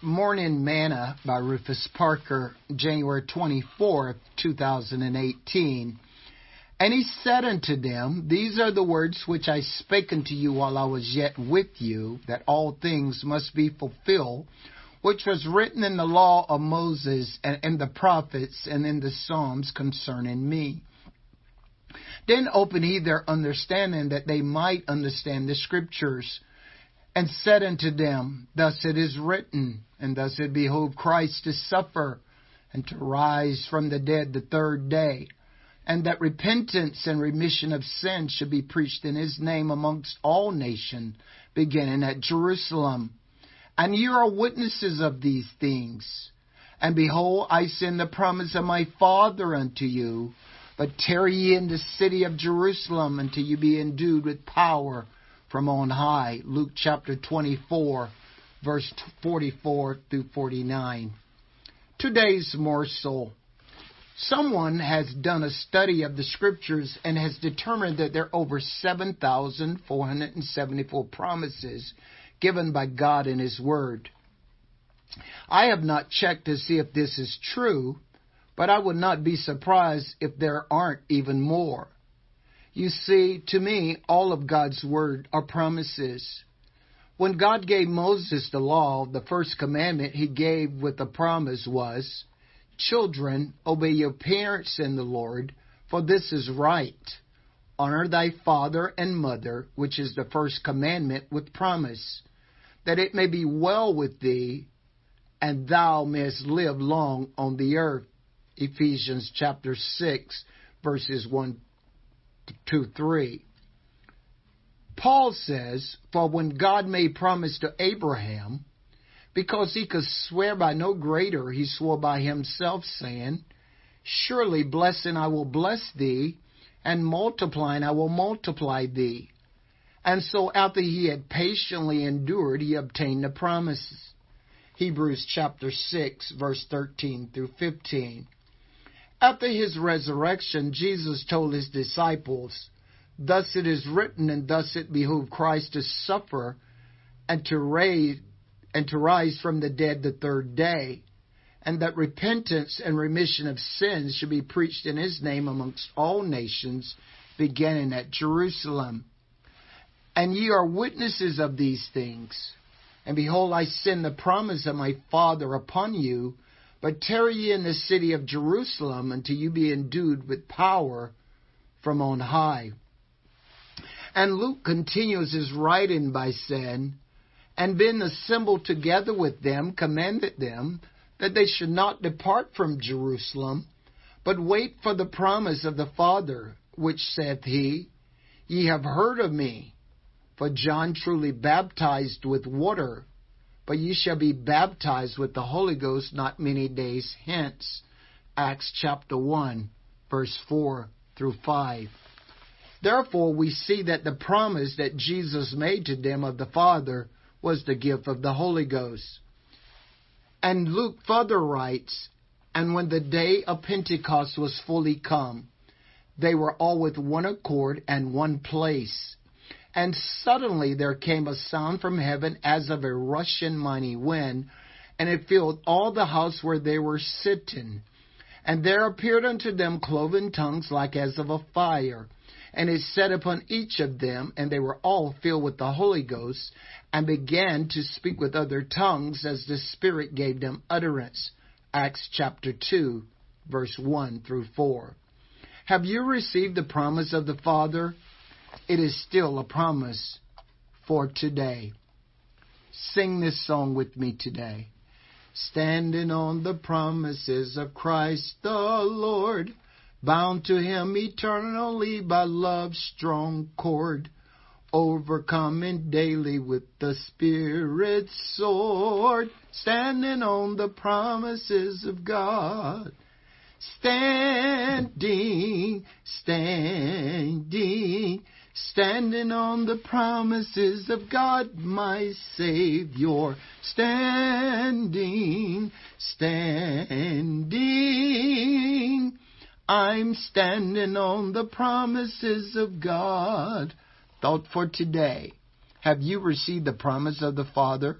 Morning Manna by Rufus Parker, January 24, 2018. And he said unto them, These are the words which I spake unto you while I was yet with you, that all things must be fulfilled, which was written in the law of Moses and in the prophets and in the Psalms concerning me. Then opened he their understanding that they might understand the scriptures and said unto them, Thus it is written, and thus it behoved Christ to suffer and to rise from the dead the third day, and that repentance and remission of sins should be preached in his name amongst all nations, beginning at Jerusalem. And ye are witnesses of these things. And behold, I send the promise of my Father unto you, but tarry ye in the city of Jerusalem until you be endued with power from on high. Luke chapter 24, verse 44 through 49. Today's morsel. Someone has done a study of the scriptures and has determined that there are over 7,474 promises given by God in His Word. I have not checked to see if this is true, but I would not be surprised if there aren't even more. You see, to me, all of God's word are promises. When God gave Moses the law, the first commandment he gave with the promise was, Children, obey your parents in the Lord, for this is right. Honor thy father and mother, which is the first commandment with promise, that it may be well with thee, and thou mayest live long on the earth. Ephesians chapter 6, verses 1 2 3. Paul says, For when God made promise to Abraham, because he could swear by no greater, he swore by himself, saying, Surely blessing I will bless thee, and multiplying I will multiply thee. And so after he had patiently endured, he obtained the promises. Hebrews chapter 6, verse 13 through 15. After his resurrection, Jesus told his disciples, Thus it is written, and thus it behooved Christ to suffer and to raise and to rise from the dead the third day, and that repentance and remission of sins should be preached in his name amongst all nations, beginning at Jerusalem. And ye are witnesses of these things. And behold, I send the promise of my Father upon you but tarry ye in the city of Jerusalem until you be endued with power from on high. And Luke continues his writing by saying, And being assembled together with them, commanded them that they should not depart from Jerusalem, but wait for the promise of the Father, which saith he, Ye have heard of me. For John truly baptized with water, but ye shall be baptized with the Holy Ghost not many days hence. Acts chapter 1, verse 4 through 5. Therefore, we see that the promise that Jesus made to them of the Father was the gift of the Holy Ghost. And Luke further writes, And when the day of Pentecost was fully come, they were all with one accord and one place. And suddenly there came a sound from heaven as of a rushing mighty wind, and it filled all the house where they were sitting. And there appeared unto them cloven tongues like as of a fire, and it set upon each of them, and they were all filled with the Holy Ghost, and began to speak with other tongues as the Spirit gave them utterance. Acts chapter 2, verse 1 through 4. Have you received the promise of the Father? It is still a promise for today. Sing this song with me today. Standing on the promises of Christ the Lord, bound to Him eternally by love's strong cord, overcoming daily with the Spirit's sword, standing on the promises of God. Standing, standing, standing on the promises of God, my Savior. Standing, standing, I'm standing on the promises of God. Thought for today. Have you received the promise of the Father?